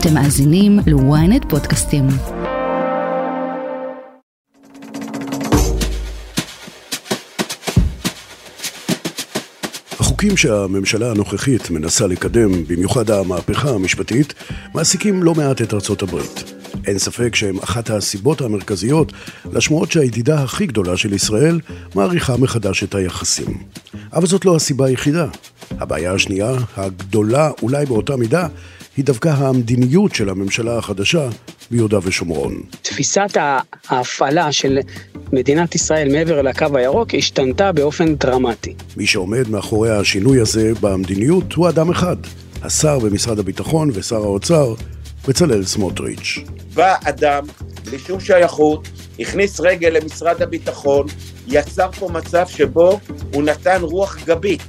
אתם מאזינים ל-ynet פודקאסטים. החוקים שהממשלה הנוכחית מנסה לקדם, במיוחד המהפכה המשפטית, מעסיקים לא מעט את ארצות הברית. אין ספק שהם אחת הסיבות המרכזיות לשמועות שהידידה הכי גדולה של ישראל מעריכה מחדש את היחסים. אבל זאת לא הסיבה היחידה. הבעיה השנייה, הגדולה אולי באותה מידה, היא דווקא המדיניות של הממשלה החדשה ביהודה ושומרון. תפיסת ההפעלה של מדינת ישראל מעבר לקו הירוק השתנתה באופן דרמטי. מי שעומד מאחורי השינוי הזה במדיניות הוא אדם אחד, השר במשרד הביטחון ושר האוצר, בצלאל סמוטריץ'. בא אדם בלי שום שייכות, הכניס רגל למשרד הביטחון, יצר פה מצב שבו הוא נתן רוח גבית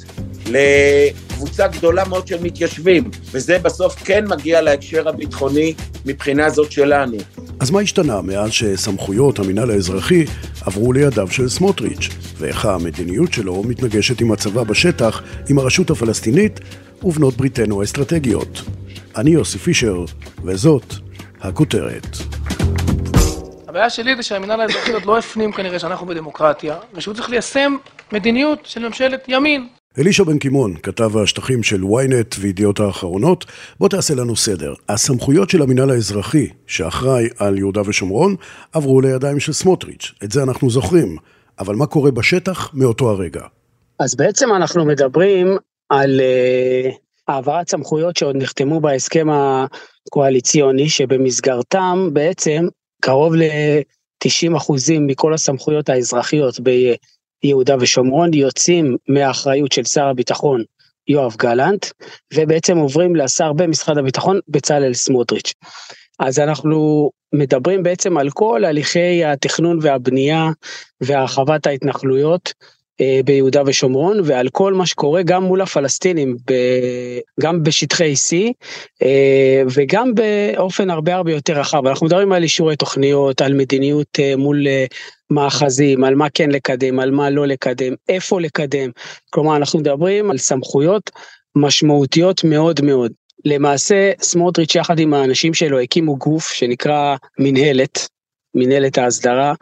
לקבוצה גדולה מאוד של מתיישבים, וזה בסוף כן מגיע להקשר הביטחוני מבחינה זאת שלנו. אז מה השתנה מאז שסמכויות המינהל האזרחי עברו לידיו של סמוטריץ', ואיך המדיניות שלו מתנגשת עם הצבא בשטח, עם הרשות הפלסטינית ובנות בריתנו האסטרטגיות? אני יוסי פישר, וזאת הכותרת. הבעיה שלי זה שהמינהל האזרחי עוד לא הפנים כנראה שאנחנו בדמוקרטיה, ושהוא צריך ליישם מדיניות של ממשלת ימין. אלישע בן קימון, כתב השטחים של ynet וידיעות האחרונות, בוא תעשה לנו סדר. הסמכויות של המינהל האזרחי, שאחראי על יהודה ושומרון, עברו לידיים של סמוטריץ'. את זה אנחנו זוכרים. אבל מה קורה בשטח מאותו הרגע? אז בעצם אנחנו מדברים על uh, העברת סמכויות שעוד נחתמו בהסכם הקואליציוני, שבמסגרתם בעצם קרוב ל-90 אחוזים מכל הסמכויות האזרחיות ביהודה ושומרון יוצאים מהאחריות של שר הביטחון יואב גלנט, ובעצם עוברים לשר במשרד הביטחון בצלאל סמוטריץ'. אז אנחנו מדברים בעצם על כל הליכי התכנון והבנייה והרחבת ההתנחלויות ביהודה ושומרון ועל כל מה שקורה גם מול הפלסטינים, גם בשטחי C אה, וגם באופן הרבה הרבה יותר רחב. אנחנו מדברים על אישורי תוכניות, על מדיניות אה, מול מאחזים, על מה כן לקדם, על מה לא לקדם, איפה לקדם. כלומר, אנחנו מדברים על סמכויות משמעותיות מאוד מאוד. למעשה, סמוטריץ' יחד עם האנשים שלו הקימו גוף שנקרא מנהלת, מנהלת ההסדרה,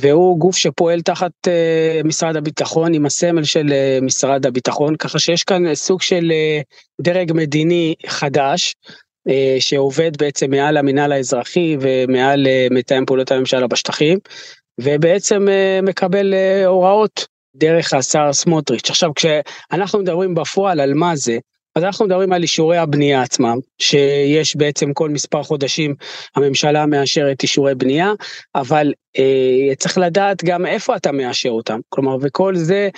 והוא גוף שפועל תחת uh, משרד הביטחון עם הסמל של uh, משרד הביטחון, ככה שיש כאן סוג של uh, דרג מדיני חדש, שעובד בעצם מעל המינהל האזרחי ומעל מתאם פעולות הממשלה בשטחים, ובעצם מקבל הוראות דרך השר סמוטריץ'. עכשיו כשאנחנו מדברים בפועל על מה זה, אז אנחנו מדברים על אישורי הבנייה עצמם, שיש בעצם כל מספר חודשים הממשלה מאשרת אישורי בנייה, אבל אה, צריך לדעת גם איפה אתה מאשר אותם. כלומר, וכל זה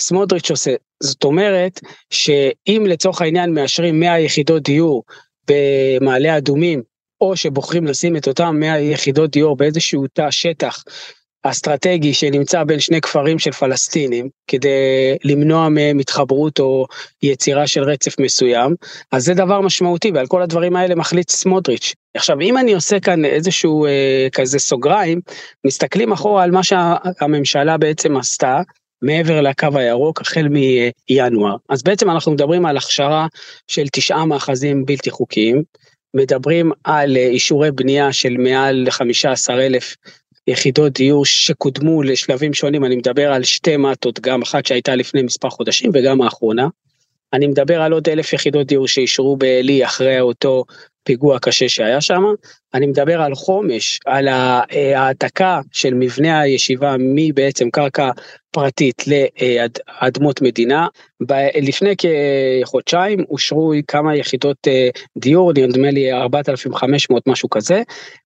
סמוטריץ' עושה. זאת אומרת, שאם לצורך העניין מאשרים 100 יחידות דיור במעלה אדומים, או שבוחרים לשים את אותם 100 יחידות דיור באיזשהו תא שטח אסטרטגי שנמצא בין שני כפרים של פלסטינים כדי למנוע מהם התחברות או יצירה של רצף מסוים, אז זה דבר משמעותי ועל כל הדברים האלה מחליט סמוטריץ'. עכשיו אם אני עושה כאן איזשהו אה, כזה סוגריים, מסתכלים אחורה על מה שהממשלה בעצם עשתה, מעבר לקו הירוק החל מינואר. אז בעצם אנחנו מדברים על הכשרה של תשעה מאחזים בלתי חוקיים, מדברים על אה, אישורי בנייה של מעל 15 אלף יחידות דיור שקודמו לשלבים שונים, אני מדבר על שתי מטות, גם אחת שהייתה לפני מספר חודשים וגם האחרונה. אני מדבר על עוד אלף יחידות דיור שאישרו בעלי אחרי אותו פיגוע קשה שהיה שם. אני מדבר על חומש, על ההעתקה של מבנה הישיבה מבעצם קרקע פרטית לאדמות מדינה. לפני כחודשיים אושרו כמה יחידות אה, דיור, נדמה לי 4,500 משהו כזה.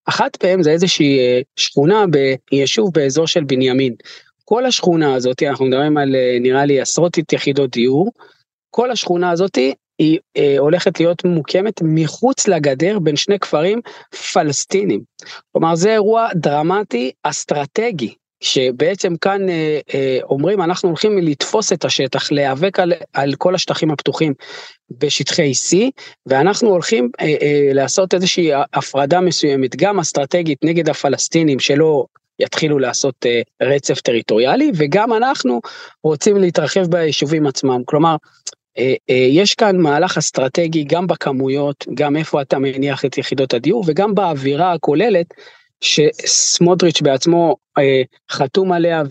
אחת מהן זה איזושהי אה, שכונה ביישוב באזור של בנימין. כל השכונה הזאת, אנחנו מדברים על אה, נראה לי עשרות יחידות דיור, כל השכונה הזאתי היא אה, הולכת להיות מוקמת מחוץ לגדר בין שני כפרים פלסטינים. כלומר זה אירוע דרמטי אסטרטגי. שבעצם כאן אה, אה, אומרים אנחנו הולכים לתפוס את השטח להיאבק על, על כל השטחים הפתוחים בשטחי C ואנחנו הולכים אה, אה, לעשות איזושהי הפרדה מסוימת גם אסטרטגית נגד הפלסטינים שלא יתחילו לעשות אה, רצף טריטוריאלי וגם אנחנו רוצים להתרחב ביישובים עצמם כלומר יש כאן מהלך אסטרטגי גם בכמויות, גם איפה אתה מניח את יחידות הדיור וגם באווירה הכוללת שסמוטריץ' בעצמו חתום עליה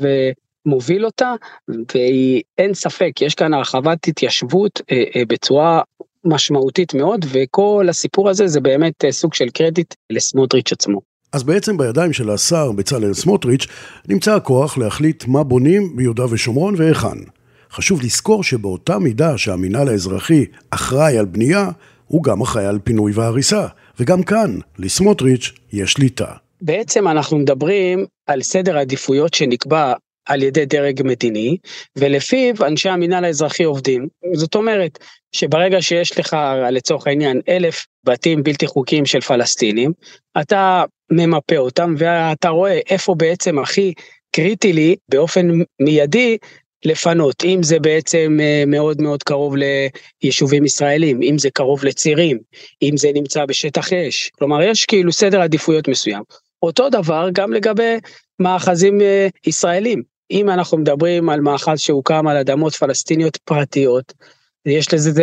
ומוביל אותה, ואין ספק, יש כאן הרחבת התיישבות בצורה משמעותית מאוד, וכל הסיפור הזה זה באמת סוג של קרדיט לסמוטריץ' עצמו. אז בעצם בידיים של השר בצלאל סמוטריץ' נמצא הכוח להחליט מה בונים ביהודה ושומרון והיכן. חשוב לזכור שבאותה מידה שהמינהל האזרחי אחראי על בנייה, הוא גם אחראי על פינוי והריסה. וגם כאן, לסמוטריץ' יש שליטה. בעצם אנחנו מדברים על סדר עדיפויות שנקבע על ידי דרג מדיני, ולפיו אנשי המינהל האזרחי עובדים. זאת אומרת, שברגע שיש לך, לצורך העניין, אלף בתים בלתי חוקיים של פלסטינים, אתה ממפה אותם ואתה רואה איפה בעצם הכי קריטי לי באופן מיידי לפנות, אם זה בעצם אה, מאוד מאוד קרוב ליישובים ישראלים, אם זה קרוב לצירים, אם זה נמצא בשטח אש, כלומר יש כאילו סדר עדיפויות מסוים. אותו דבר גם לגבי מאחזים אה, ישראלים. אם אנחנו מדברים על מאחז שהוקם על אדמות פלסטיניות פרטיות, יש לזה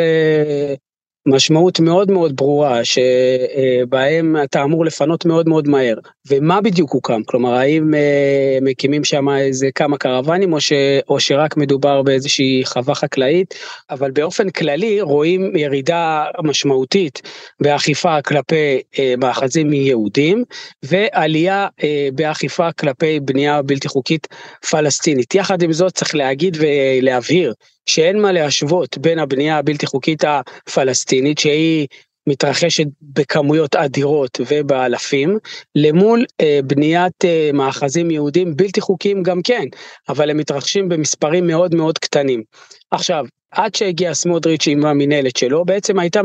משמעות מאוד מאוד ברורה שבהם אתה אמור לפנות מאוד מאוד מהר. ומה בדיוק הוקם? כלומר, האם אה, מקימים שם איזה כמה קרוונים או, ש, או שרק מדובר באיזושהי חווה חקלאית? אבל באופן כללי רואים ירידה משמעותית באכיפה כלפי אה, מאחזים יהודים ועלייה אה, באכיפה כלפי בנייה בלתי חוקית פלסטינית. יחד עם זאת צריך להגיד ולהבהיר שאין מה להשוות בין הבנייה הבלתי חוקית הפלסטינית שהיא מתרחשת בכמויות אדירות ובאלפים, למול אה, בניית אה, מאחזים יהודים בלתי חוקיים גם כן, אבל הם מתרחשים במספרים מאוד מאוד קטנים. עכשיו, עד שהגיע סמוטריץ' עם המינהלת שלו, בעצם הייתה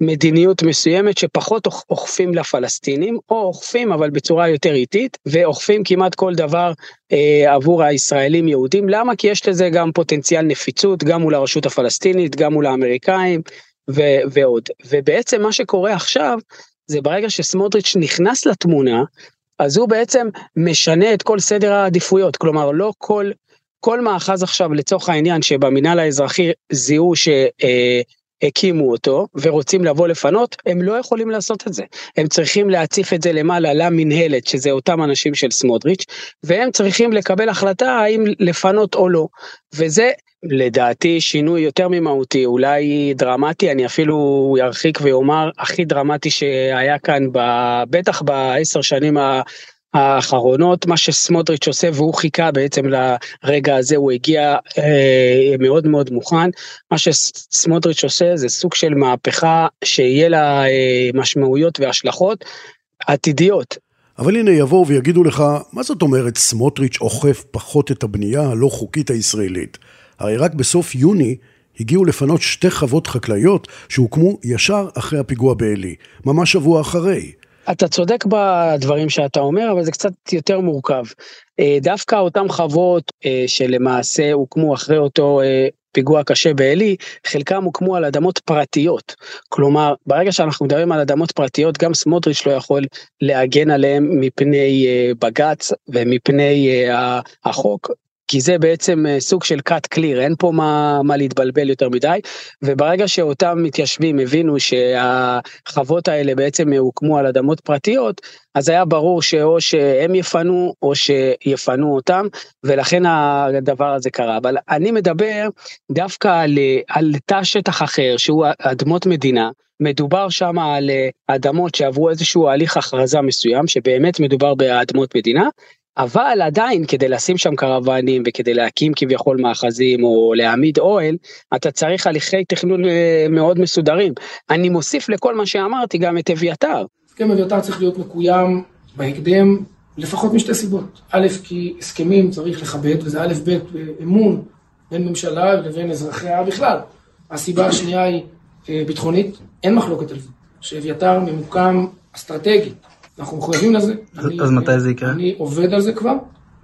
מדיניות מסוימת שפחות אוכפים לפלסטינים, או אוכפים אבל בצורה יותר איטית, ואוכפים כמעט כל דבר אה, עבור הישראלים יהודים. למה? כי יש לזה גם פוטנציאל נפיצות, גם מול הרשות הפלסטינית, גם מול האמריקאים, ו- ועוד. ובעצם מה שקורה עכשיו, זה ברגע שסמוטריץ' נכנס לתמונה, אז הוא בעצם משנה את כל סדר העדיפויות, כלומר לא כל כל מאחז עכשיו לצורך העניין שבמינהל האזרחי זיהו שהקימו אותו ורוצים לבוא לפנות, הם לא יכולים לעשות את זה. הם צריכים להציף את זה למעלה למינהלת, שזה אותם אנשים של סמוטריץ', והם צריכים לקבל החלטה האם לפנות או לא. וזה לדעתי שינוי יותר ממהותי, אולי דרמטי, אני אפילו ארחיק ואומר הכי דרמטי שהיה כאן, בטח בעשר שנים האחרונות, מה שסמוטריץ' עושה, והוא חיכה בעצם לרגע הזה, הוא הגיע אה, מאוד מאוד מוכן. מה שסמוטריץ' עושה זה סוג של מהפכה שיהיה לה אה, משמעויות והשלכות עתידיות. אבל הנה יבואו ויגידו לך, מה זאת אומרת סמוטריץ' אוכף פחות את הבנייה הלא חוקית הישראלית? הרי רק בסוף יוני הגיעו לפנות שתי חוות חקלאיות שהוקמו ישר אחרי הפיגוע בעלי, ממש שבוע אחרי. אתה צודק בדברים שאתה אומר, אבל זה קצת יותר מורכב. אה, דווקא אותם חוות אה, שלמעשה הוקמו אחרי אותו אה, פיגוע קשה בעלי, חלקם הוקמו על אדמות פרטיות. כלומר, ברגע שאנחנו מדברים על אדמות פרטיות, גם סמוטריץ' לא יכול להגן עליהם מפני בג"ץ ומפני החוק. כי זה בעצם אה, סוג של cut clear, אין פה מה, מה להתבלבל יותר מדי, וברגע שאותם מתיישבים הבינו שהחוות האלה בעצם הוקמו על אדמות פרטיות, אז היה ברור שאו שהם יפנו או שיפנו אותם, ולכן הדבר הזה קרה. אבל אני מדבר דווקא על, על תא שטח אחר, שהוא אדמות מדינה, מדובר שם על אדמות שעברו איזשהו הליך הכרזה מסוים, שבאמת מדובר באדמות מדינה, אבל עדיין כדי לשים שם קרוונים וכדי להקים כביכול מאחזים או להעמיד אוהל, אתה צריך הליכי תכנון אה, מאוד מסודרים. אני מוסיף לכל מה שאמרתי גם את אביתר. הסכם אביתר צריך להיות מקוים בהקדם, לפחות משתי סיבות. א', כי הסכמים צריך לכבד, וזה א', ב', אמון בין ממשלה לבין אזרחיה בכלל. הסיבה השנייה היא אה, ביטחונית, אין מחלוקת על זה, שאביתר ממוקם אסטרטגית אנחנו מחויבים לזה. אז, אני, אז מתי זה יקרה? אני עובד על זה כבר.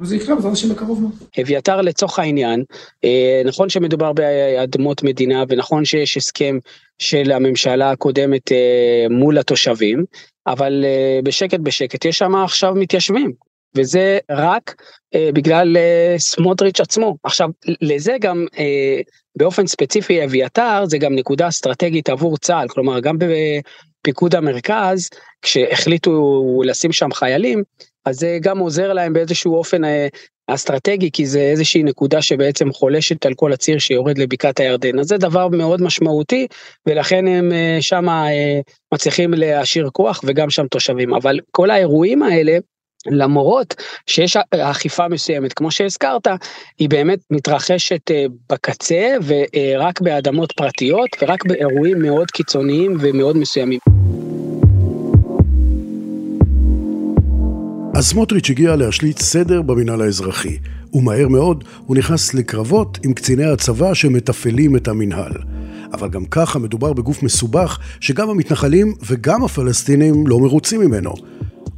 וזה יקרה בעזרת השם בקרוב מאוד. אביתר לצורך העניין, אה, נכון שמדובר באדמות מדינה ונכון שיש הסכם של הממשלה הקודמת אה, מול התושבים, אבל אה, בשקט בשקט יש שם עכשיו מתיישבים. וזה רק אה, בגלל אה, סמוטריץ' עצמו. עכשיו, לזה גם אה, באופן ספציפי אביתר זה גם נקודה אסטרטגית עבור צה"ל, כלומר גם בפיקוד המרכז, כשהחליטו לשים שם חיילים, אז זה גם עוזר להם באיזשהו אופן אה, אסטרטגי, כי זה איזושהי נקודה שבעצם חולשת על כל הציר שיורד לבקעת הירדן. אז זה דבר מאוד משמעותי, ולכן הם אה, שם אה, מצליחים להשאיר כוח וגם שם תושבים. אבל כל האירועים האלה, למרות שיש אכיפה מסוימת, כמו שהזכרת, היא באמת מתרחשת בקצה ורק באדמות פרטיות ורק באירועים מאוד קיצוניים ומאוד מסוימים. אז סמוטריץ' הגיע להשליט סדר במינהל האזרחי, ומהר מאוד הוא נכנס לקרבות עם קציני הצבא שמתפעלים את המינהל. אבל גם ככה מדובר בגוף מסובך שגם המתנחלים וגם הפלסטינים לא מרוצים ממנו.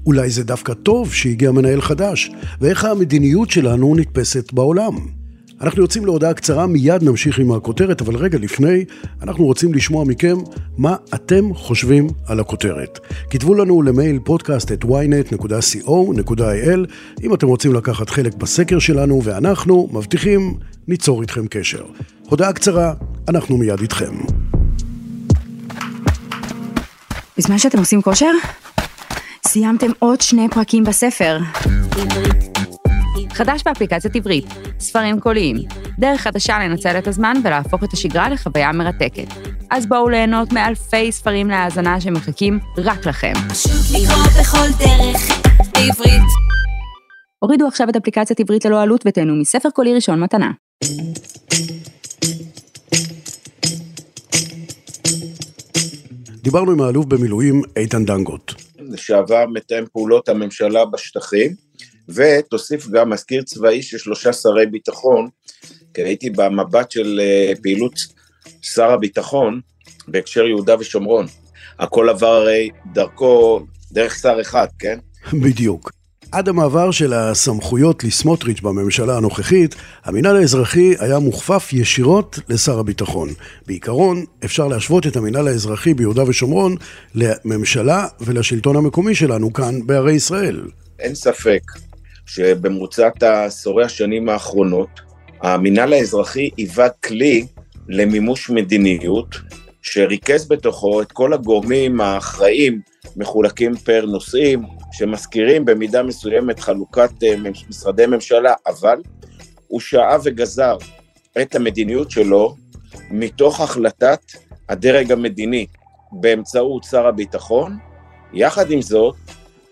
אולי זה דווקא טוב שהגיע מנהל חדש, ואיך המדיניות שלנו נתפסת בעולם. אנחנו יוצאים להודעה קצרה, מיד נמשיך עם הכותרת, אבל רגע לפני, אנחנו רוצים לשמוע מכם מה אתם חושבים על הכותרת. כתבו לנו למייל פודקאסט את ynet.co.il אם אתם רוצים לקחת חלק בסקר שלנו, ואנחנו מבטיחים ניצור איתכם קשר. הודעה קצרה, אנחנו מיד איתכם. בזמן שאתם עושים כושר, סיימתם עוד שני פרקים בספר. חדש באפליקציית עברית, ספרים קוליים, דרך חדשה לנצל את הזמן ולהפוך את השגרה לחוויה מרתקת. אז בואו ליהנות מאלפי ספרים להאזנה שמחכים רק לכם. הורידו עכשיו את אפליקציית עברית ללא עלות ותהנו מספר קולי ראשון מתנה. דיברנו עם האלוף במילואים איתן דנגוט. לשעבר מתאם פעולות הממשלה בשטחים, ותוסיף גם מזכיר צבאי של שלושה שרי ביטחון, כי הייתי במבט של אה, פעילות שר הביטחון בהקשר יהודה ושומרון. הכל עבר הרי דרכו, דרך שר אחד, כן? בדיוק. עד המעבר של הסמכויות לסמוטריץ' בממשלה הנוכחית, המינהל האזרחי היה מוכפף ישירות לשר הביטחון. בעיקרון, אפשר להשוות את המינהל האזרחי ביהודה ושומרון לממשלה ולשלטון המקומי שלנו כאן בערי ישראל. אין ספק שבמרוצת עשורי השנים האחרונות, המינהל האזרחי היווה כלי למימוש מדיניות, שריכז בתוכו את כל הגורמים האחראים, מחולקים פר נושאים, שמזכירים במידה מסוימת חלוקת אה, משרדי ממשלה, אבל הוא שעה וגזר את המדיניות שלו מתוך החלטת הדרג המדיני באמצעות שר הביטחון. יחד עם זאת,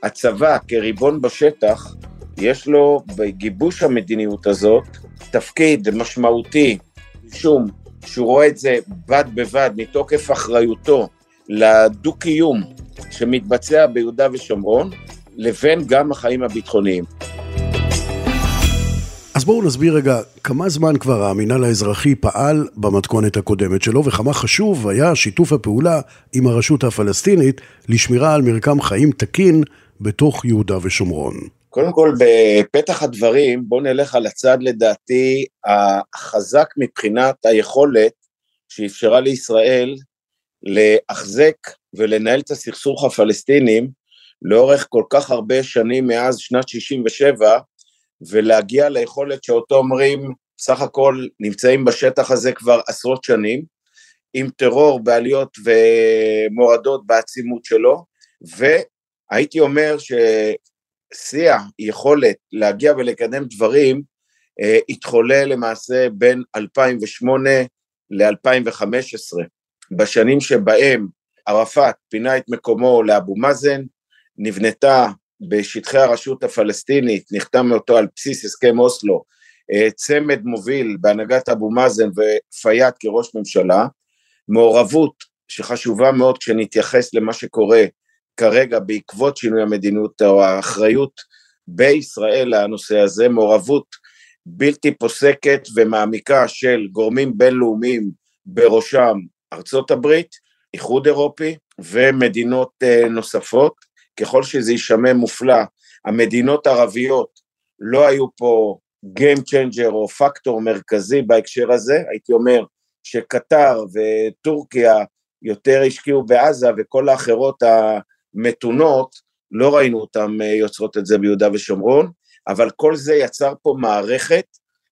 הצבא כריבון בשטח, יש לו בגיבוש המדיניות הזאת תפקיד משמעותי, משום שהוא רואה את זה בד בבד מתוקף אחריותו לדו-קיום שמתבצע ביהודה ושומרון, לבין גם החיים הביטחוניים. אז בואו נסביר רגע כמה זמן כבר המינהל האזרחי פעל במתכונת הקודמת שלו וכמה חשוב היה שיתוף הפעולה עם הרשות הפלסטינית לשמירה על מרקם חיים תקין בתוך יהודה ושומרון. קודם כל, בפתח הדברים, בואו נלך על הצד לדעתי החזק מבחינת היכולת שאפשרה לישראל לאחזק ולנהל את הסכסוך הפלסטינים לאורך כל כך הרבה שנים מאז שנת 67, ולהגיע ליכולת שאותו אומרים, סך הכל נמצאים בשטח הזה כבר עשרות שנים, עם טרור בעליות ומורדות בעצימות שלו, והייתי אומר ששיא היכולת להגיע ולקדם דברים אה, התחולל למעשה בין 2008 ל-2015, בשנים שבהם ערפאת פינה את מקומו לאבו מאזן, נבנתה בשטחי הרשות הפלסטינית, נחתם אותו על בסיס הסכם אוסלו, אה, צמד מוביל בהנהגת אבו מאזן ופיאד כראש ממשלה, מעורבות שחשובה מאוד כשנתייחס למה שקורה כרגע בעקבות שינוי המדיניות או האחריות בישראל לנושא הזה, מעורבות בלתי פוסקת ומעמיקה של גורמים בינלאומיים בראשם ארצות הברית, איחוד אירופי ומדינות אה, נוספות, ככל שזה יישמע מופלא, המדינות הערביות לא היו פה Game Changer או פקטור מרכזי בהקשר הזה, הייתי אומר שקטר וטורקיה יותר השקיעו בעזה וכל האחרות המתונות לא ראינו אותן יוצרות את זה ביהודה ושומרון, אבל כל זה יצר פה מערכת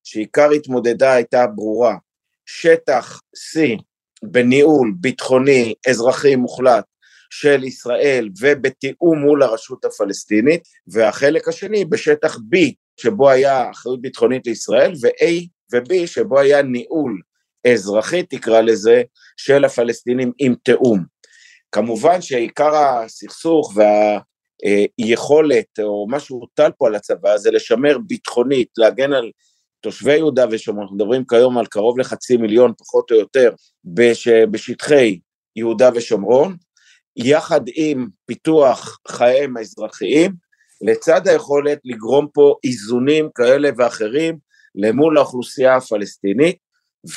שעיקר התמודדה הייתה ברורה, שטח C בניהול ביטחוני אזרחי מוחלט של ישראל ובתיאום מול הרשות הפלסטינית, והחלק השני בשטח B שבו היה אחריות ביטחונית לישראל, ו-A ו-B שבו היה ניהול אזרחי תקרא לזה, של הפלסטינים עם תיאום. כמובן שעיקר הסכסוך והיכולת או מה שהוטל פה על הצבא זה לשמר ביטחונית, להגן על תושבי יהודה ושומרון, אנחנו מדברים כיום על קרוב לחצי מיליון פחות או יותר בש, בשטחי יהודה ושומרון, יחד עם פיתוח חייהם האזרחיים, לצד היכולת לגרום פה איזונים כאלה ואחרים למול האוכלוסייה הפלסטינית,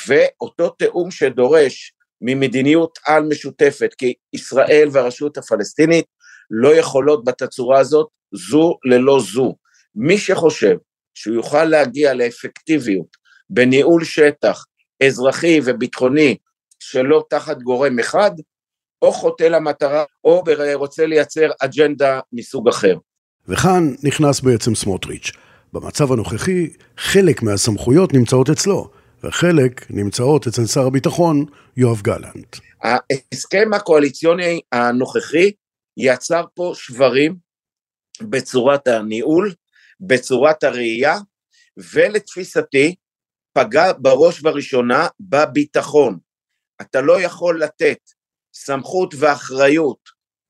ואותו תיאום שדורש ממדיניות על משותפת, כי ישראל והרשות הפלסטינית לא יכולות בתצורה הזאת זו ללא זו. מי שחושב שהוא יוכל להגיע לאפקטיביות בניהול שטח אזרחי וביטחוני שלא תחת גורם אחד, או חוטא למטרה או רוצה לייצר אג'נדה מסוג אחר. וכאן נכנס בעצם סמוטריץ'. במצב הנוכחי, חלק מהסמכויות נמצאות אצלו, וחלק נמצאות אצל שר הביטחון יואב גלנט. ההסכם הקואליציוני הנוכחי יצר פה שברים בצורת הניהול, בצורת הראייה, ולתפיסתי פגע בראש ובראשונה בביטחון. אתה לא יכול לתת סמכות ואחריות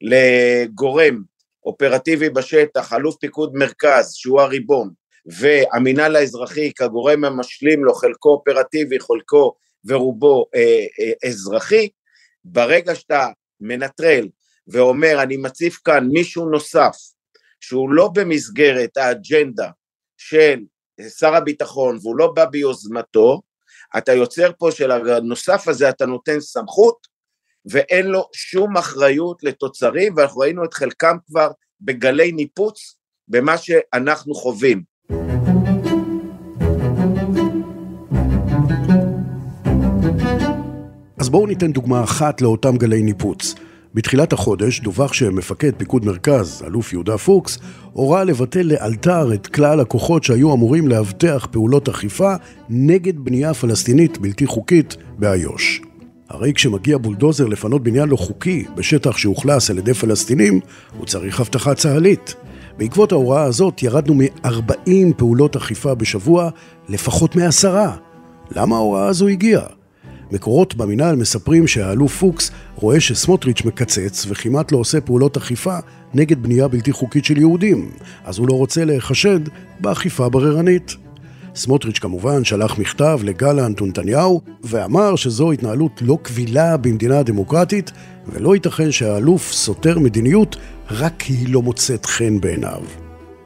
לגורם אופרטיבי בשטח, אלוף פיקוד מרכז, שהוא הריבון, והמינהל האזרחי כגורם המשלים לו, חלקו אופרטיבי, חלקו ורובו אה, אה, אזרחי, ברגע שאתה מנטרל ואומר אני מציף כאן מישהו נוסף שהוא לא במסגרת האג'נדה של שר הביטחון והוא לא בא ביוזמתו, אתה יוצר פה של הנוסף הזה אתה נותן סמכות ואין לו שום אחריות לתוצרים ואנחנו ראינו את חלקם כבר בגלי ניפוץ במה שאנחנו חווים. בואו ניתן דוגמה אחת לאותם גלי ניפוץ. בתחילת החודש דווח שמפקד פיקוד מרכז, אלוף יהודה פוקס, הורה לבטל לאלתר את כלל הכוחות שהיו אמורים לאבטח פעולות אכיפה נגד בנייה פלסטינית בלתי חוקית באיו"ש. הרי כשמגיע בולדוזר לפנות בניין לא חוקי בשטח שאוכלס על ידי פלסטינים, הוא צריך אבטחה צה"לית. בעקבות ההוראה הזאת ירדנו מ-40 פעולות אכיפה בשבוע לפחות מעשרה. למה ההוראה הזו הגיעה? מקורות במינהל מספרים שהאלוף פוקס רואה שסמוטריץ' מקצץ וכמעט לא עושה פעולות אכיפה נגד בנייה בלתי חוקית של יהודים, אז הוא לא רוצה להיחשד באכיפה בררנית. סמוטריץ' כמובן שלח מכתב לגלנט ונתניהו ואמר שזו התנהלות לא קבילה במדינה דמוקרטית ולא ייתכן שהאלוף סותר מדיניות רק כי היא לא מוצאת חן בעיניו.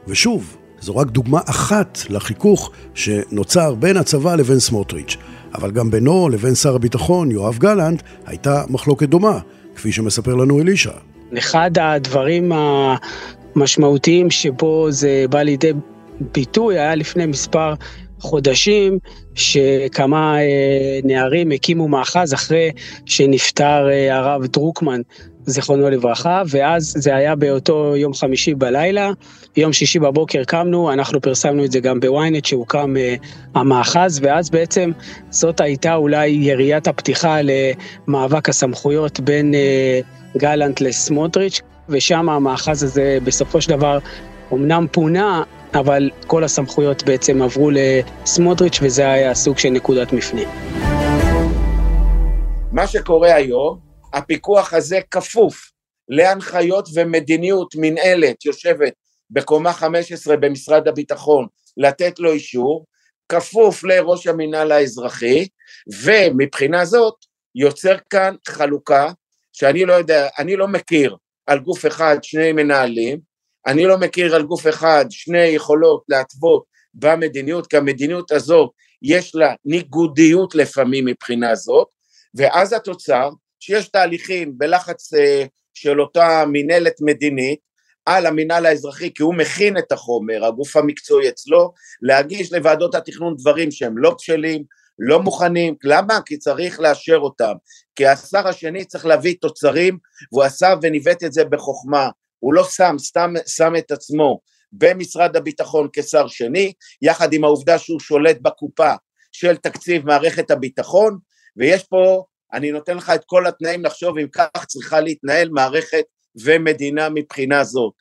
ושוב, זו רק דוגמה אחת לחיכוך שנוצר בין הצבא לבין סמוטריץ', אבל גם בינו לבין שר הביטחון יואב גלנט הייתה מחלוקת דומה, כפי שמספר לנו אלישע. אחד הדברים המשמעותיים שבו זה בא לידי ביטוי היה לפני מספר חודשים שכמה אה, נערים הקימו מאחז אחרי שנפטר אה, הרב דרוקמן, זיכרונו לברכה, ואז זה היה באותו יום חמישי בלילה, יום שישי בבוקר קמנו, אנחנו פרסמנו את זה גם בוויינט שהוקם אה, המאחז, ואז בעצם זאת הייתה אולי יריית הפתיחה למאבק הסמכויות בין גלנט לסמוטריץ', ושם המאחז הזה בסופו של דבר אמנם פונה, אבל כל הסמכויות בעצם עברו לסמוטריץ' וזה היה סוג של נקודת מפנה. מה שקורה היום, הפיקוח הזה כפוף להנחיות ומדיניות מנהלת יושבת בקומה 15 במשרד הביטחון לתת לו אישור, כפוף לראש המינהל האזרחי, ומבחינה זאת יוצר כאן חלוקה שאני לא יודע, אני לא מכיר על גוף אחד שני מנהלים, אני לא מכיר על גוף אחד שני יכולות להתוות במדיניות, כי המדיניות הזאת יש לה ניגודיות לפעמים מבחינה זאת, ואז התוצר שיש תהליכים בלחץ אה, של אותה מינהלת מדינית על המינהל האזרחי, כי הוא מכין את החומר, הגוף המקצועי אצלו, להגיש לוועדות התכנון דברים שהם לא בשלים, לא מוכנים, למה? כי צריך לאשר אותם, כי השר השני צריך להביא תוצרים, והוא עשה וניווט את זה בחוכמה, הוא לא שם, סתם שם את עצמו במשרד הביטחון כשר שני, יחד עם העובדה שהוא שולט בקופה של תקציב מערכת הביטחון, ויש פה, אני נותן לך את כל התנאים לחשוב אם כך צריכה להתנהל מערכת ומדינה מבחינה זאת.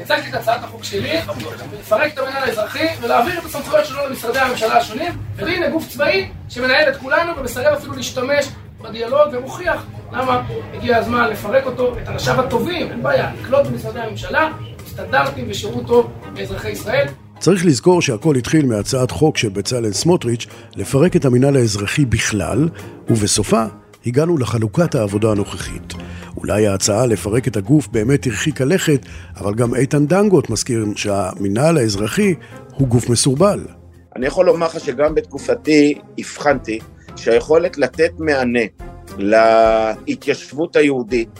הצגתי את הצעת החוק שלי, לפרק את המנהל האזרחי ולהעביר את הסמכויות שלו למשרדי הממשלה השונים, והנה גוף צבאי שמנהל את כולנו ומסרב אפילו להשתמש בדיאלוג ומוכיח למה הגיע הזמן לפרק אותו, את אנשיו הטובים, אין בעיה, לקלוט במשרדי הממשלה, סטנדרטים ושירות טוב לאזרחי ישראל. צריך לזכור שהכל התחיל מהצעת חוק של בצלאל סמוטריץ' לפרק את המינהל האזרחי בכלל, ובסופה הגענו לחלוקת העבודה הנוכחית. אולי ההצעה לפרק את הגוף באמת הרחיקה לכת, אבל גם איתן דנגוט מזכיר שהמינהל האזרחי הוא גוף מסורבל. אני יכול לומר לך שגם בתקופתי הבחנתי שהיכולת לתת מענה להתיישבות היהודית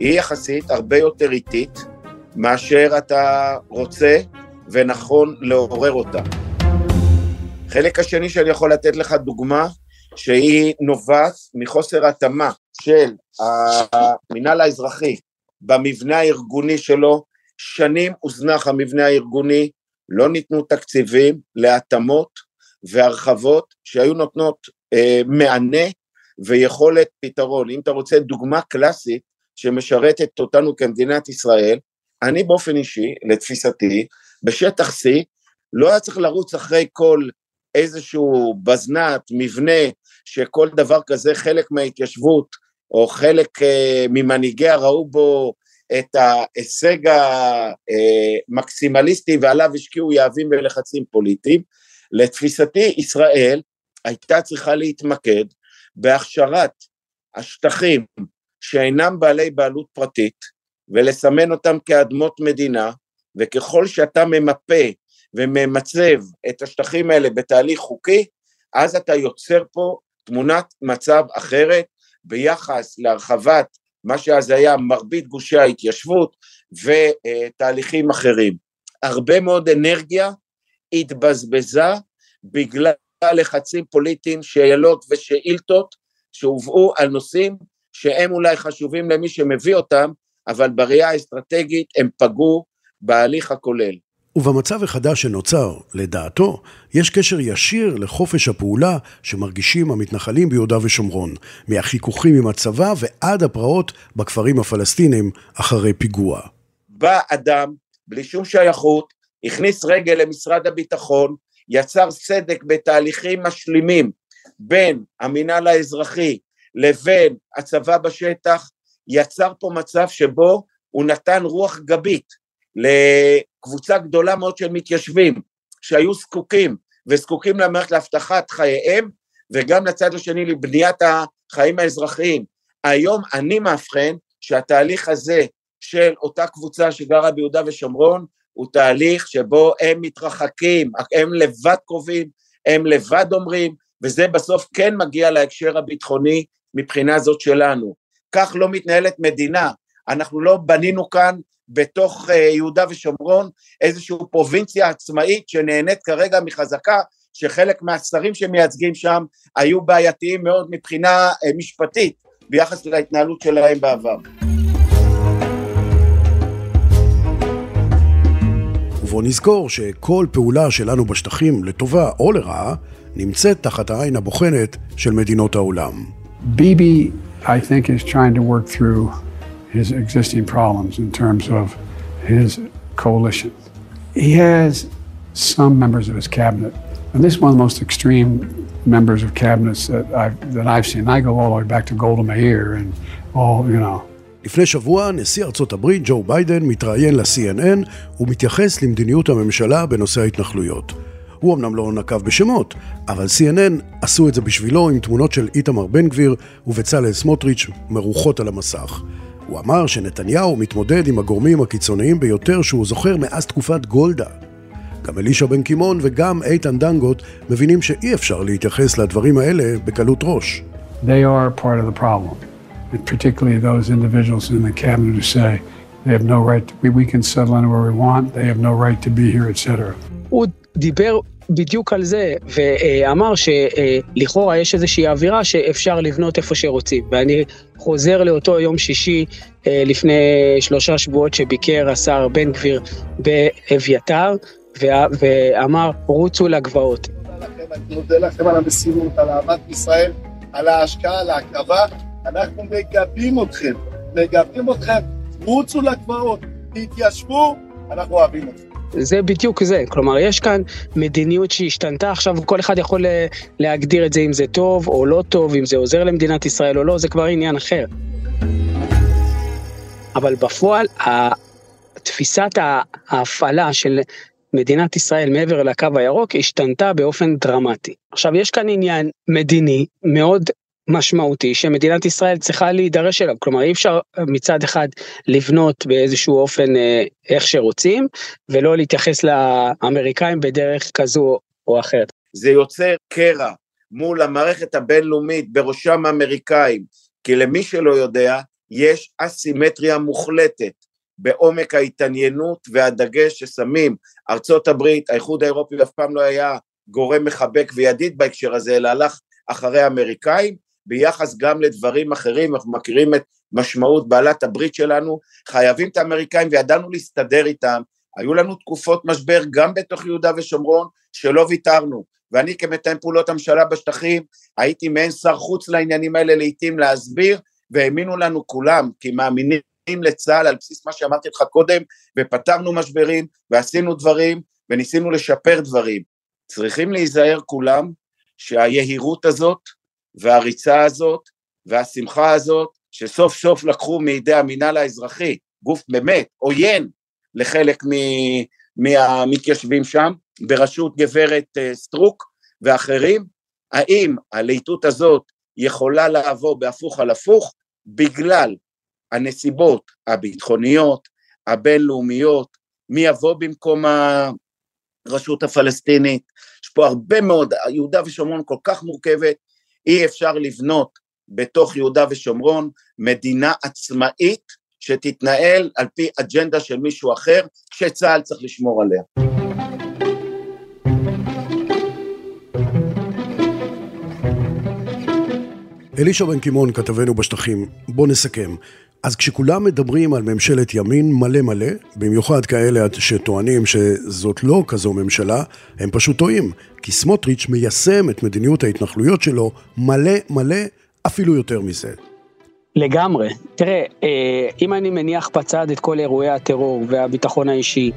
היא יחסית הרבה יותר איטית מאשר אתה רוצה ונכון לעורר אותה. חלק השני שאני יכול לתת לך דוגמה שהיא נובעת מחוסר התאמה של המינהל האזרחי במבנה הארגוני שלו, שנים הוזנח המבנה הארגוני, לא ניתנו תקציבים להתאמות והרחבות שהיו נותנות אה, מענה ויכולת פתרון. אם אתה רוצה דוגמה קלאסית שמשרתת אותנו כמדינת ישראל, אני באופן אישי, לתפיסתי, בשטח C, לא היה צריך לרוץ אחרי כל איזשהו בזנת, מבנה, שכל דבר כזה חלק מההתיישבות, או חלק uh, ממנהיגיה ראו בו את ההישג המקסימליסטי ועליו השקיעו יהבים ולחצים פוליטיים. לתפיסתי, ישראל הייתה צריכה להתמקד בהכשרת השטחים שאינם בעלי בעלות פרטית ולסמן אותם כאדמות מדינה, וככל שאתה ממפה וממצב את השטחים האלה בתהליך חוקי, אז אתה יוצר פה תמונת מצב אחרת ביחס להרחבת מה שאז היה מרבית גושי ההתיישבות ותהליכים אחרים. הרבה מאוד אנרגיה התבזבזה בגלל לחצים פוליטיים, שאלות ושאילתות שהובאו על נושאים שהם אולי חשובים למי שמביא אותם, אבל בראייה האסטרטגית הם פגעו בהליך הכולל. ובמצב החדש שנוצר, לדעתו, יש קשר ישיר לחופש הפעולה שמרגישים המתנחלים ביהודה ושומרון, מהחיכוכים עם הצבא ועד הפרעות בכפרים הפלסטינים אחרי פיגוע. בא אדם, בלי שום שייכות, הכניס רגל למשרד הביטחון, יצר סדק בתהליכים משלימים בין המינהל האזרחי לבין הצבא בשטח, יצר פה מצב שבו הוא נתן רוח גבית לקבוצה גדולה מאוד של מתיישבים שהיו זקוקים וזקוקים למערכת להבטחת חייהם וגם לצד השני לבניית החיים האזרחיים. היום אני מאבחן שהתהליך הזה של אותה קבוצה שגרה ביהודה ושומרון הוא תהליך שבו הם מתרחקים, הם לבד קרובים, הם לבד אומרים, וזה בסוף כן מגיע להקשר הביטחוני מבחינה זאת שלנו. כך לא מתנהלת מדינה, אנחנו לא בנינו כאן בתוך אה, יהודה ושומרון איזושהי פרובינציה עצמאית שנהנית כרגע מחזקה שחלק מהשרים שמייצגים שם היו בעייתיים מאוד מבחינה אה, משפטית ביחס להתנהלות שלהם בעבר. ובואו נזכור שכל פעולה שלנו בשטחים, לטובה או לרעה, נמצאת תחת העין הבוחנת של מדינות העולם. ביבי, of his cabinet, and this is one of the most extreme members of cabinets that I've, that I've seen. I go all the way back to Golda Meir and all, you know. לפני שבוע נשיא ארצות הברית ג'ו ביידן מתראיין ל-CNN ומתייחס למדיניות הממשלה בנושא ההתנחלויות. הוא אמנם לא נקב בשמות, אבל CNN עשו את זה בשבילו עם תמונות של איתמר בן גביר ובצלאל סמוטריץ' מרוחות על המסך. הוא אמר שנתניהו מתמודד עם הגורמים הקיצוניים ביותר שהוא זוכר מאז תקופת גולדה. גם אלישע בן קימון וגם איתן דנגוט מבינים שאי אפשר להתייחס לדברים האלה בקלות ראש. They are part of the problem, and particularly those individuals in the cabinet who say they have no right, to, we, we can settle anywhere we want, they have no right to be here, etc. הוא דיבר בדיוק על זה, ואמר שלכאורה יש איזושהי אווירה שאפשר לבנות איפה שרוצים. ואני חוזר לאותו יום שישי לפני שלושה שבועות שביקר השר בן גביר באביתר, ואמר, רוצו לגבעות. אני מודה לכם על המסירות, על אהבת ישראל, על ההשקעה, על ההקרבה. אנחנו מגבים אתכם, מגבים אתכם, רוצו לגבעות, תתיישבו, אנחנו אוהבים אתכם. זה בדיוק זה, כלומר יש כאן מדיניות שהשתנתה, עכשיו כל אחד יכול להגדיר את זה אם זה טוב או לא טוב, אם זה עוזר למדינת ישראל או לא, זה כבר עניין אחר. אבל בפועל, תפיסת ההפעלה של מדינת ישראל מעבר לקו הירוק השתנתה באופן דרמטי. עכשיו יש כאן עניין מדיני מאוד משמעותי שמדינת ישראל צריכה להידרש אליו, כלומר אי אפשר מצד אחד לבנות באיזשהו אופן אה, איך שרוצים ולא להתייחס לאמריקאים בדרך כזו או אחרת. זה יוצר קרע מול המערכת הבינלאומית בראשם האמריקאים, כי למי שלא יודע, יש אסימטריה מוחלטת בעומק ההתעניינות והדגש ששמים. ארצות הברית, האיחוד האירופי אף פעם לא היה גורם מחבק וידיד בהקשר הזה, אלא הלך אחרי האמריקאים, ביחס גם לדברים אחרים, אנחנו מכירים את משמעות בעלת הברית שלנו, חייבים את האמריקאים וידענו להסתדר איתם, היו לנו תקופות משבר גם בתוך יהודה ושומרון שלא ויתרנו, ואני כמתאם פעולות הממשלה בשטחים הייתי מעין שר חוץ לעניינים האלה לעיתים להסביר, והאמינו לנו כולם, כי מאמינים לצה"ל על בסיס מה שאמרתי לך קודם, ופתרנו משברים, ועשינו דברים, וניסינו לשפר דברים. צריכים להיזהר כולם שהיהירות הזאת, והריצה הזאת, והשמחה הזאת, שסוף סוף לקחו מידי המינהל האזרחי, גוף באמת עוין לחלק מהמתיישבים שם, בראשות גברת אה, סטרוק ואחרים, האם הלהיטות הזאת יכולה לעבור בהפוך על הפוך? בגלל הנסיבות הביטחוניות, הבינלאומיות, מי יבוא במקום הרשות הפלסטינית, יש פה הרבה מאוד, יהודה ושומרון כל כך מורכבת, אי אפשר לבנות בתוך יהודה ושומרון מדינה עצמאית שתתנהל על פי אג'נדה של מישהו אחר, שצה"ל צריך לשמור עליה. אלישע בן קימון, כתבנו בשטחים, בוא נסכם. אז כשכולם מדברים על ממשלת ימין מלא מלא, במיוחד כאלה שטוענים שזאת לא כזו ממשלה, הם פשוט טועים. כי סמוטריץ' מיישם את מדיניות ההתנחלויות שלו מלא מלא, אפילו יותר מזה. לגמרי. תראה, אה, אם אני מניח בצד את כל אירועי הטרור והביטחון האישי,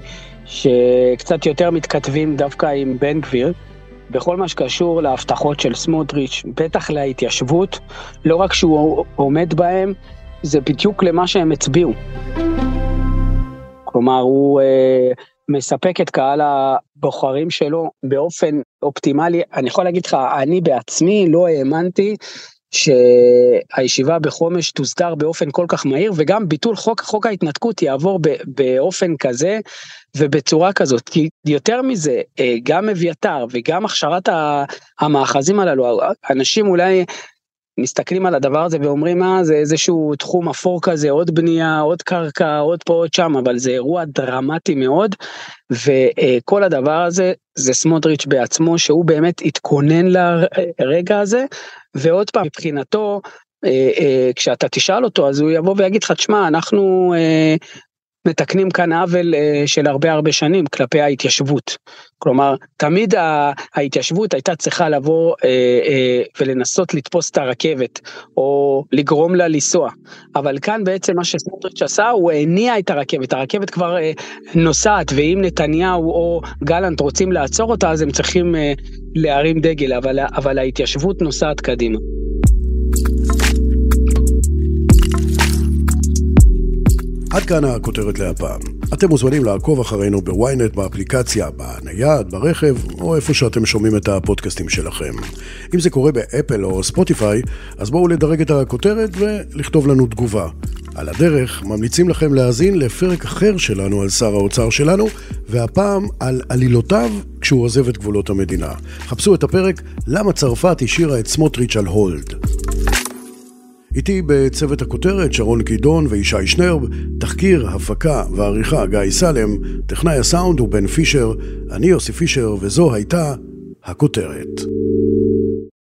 שקצת יותר מתכתבים דווקא עם בן גביר, בכל מה שקשור להבטחות של סמוטריץ', בטח להתיישבות, לא רק שהוא עומד בהם, זה בדיוק למה שהם הצביעו. כלומר, הוא אה, מספק את קהל הבוחרים שלו באופן אופטימלי. אני יכול להגיד לך, אני בעצמי לא האמנתי שהישיבה בחומש תוסדר באופן כל כך מהיר, וגם ביטול חוק, חוק ההתנתקות יעבור ב, באופן כזה ובצורה כזאת. כי יותר מזה, אה, גם אביתר וגם הכשרת המאחזים הללו, אנשים אולי מסתכלים על הדבר הזה ואומרים מה זה איזשהו תחום אפור כזה עוד בנייה עוד קרקע עוד פה עוד שם אבל זה אירוע דרמטי מאוד וכל הדבר הזה זה סמוטריץ' בעצמו שהוא באמת התכונן לרגע הזה ועוד פעם מבחינתו אה, אה, כשאתה תשאל אותו אז הוא יבוא ויגיד לך תשמע אנחנו אה, מתקנים כאן עוול אה, של הרבה הרבה שנים כלפי ההתיישבות. כלומר, תמיד ההתיישבות הייתה צריכה לבוא אה, אה, ולנסות לתפוס את הרכבת, או לגרום לה לנסוע. אבל כאן בעצם מה שסמוטריץ' עשה, הוא הניע את הרכבת, הרכבת כבר נוסעת, ואם נתניהו או גלנט רוצים לעצור אותה, אז הם צריכים להרים דגל, אבל, אבל ההתיישבות נוסעת קדימה. עד כאן הכותרת להפעם. אתם מוזמנים לעקוב אחרינו בוויינט, באפליקציה, בנייד, ברכב, או איפה שאתם שומעים את הפודקאסטים שלכם. אם זה קורה באפל או ספוטיפיי, אז בואו לדרג את הכותרת ולכתוב לנו תגובה. על הדרך, ממליצים לכם להאזין לפרק אחר שלנו על שר האוצר שלנו, והפעם על עלילותיו כשהוא עוזב את גבולות המדינה. חפשו את הפרק "למה צרפת השאירה את סמוטריץ' על הולד". איתי בצוות הכותרת שרון קידון וישי שנרב, תחקיר, הפקה ועריכה גיא סלם, טכנאי הסאונד הוא בן פישר, אני יוסי פישר וזו הייתה הכותרת.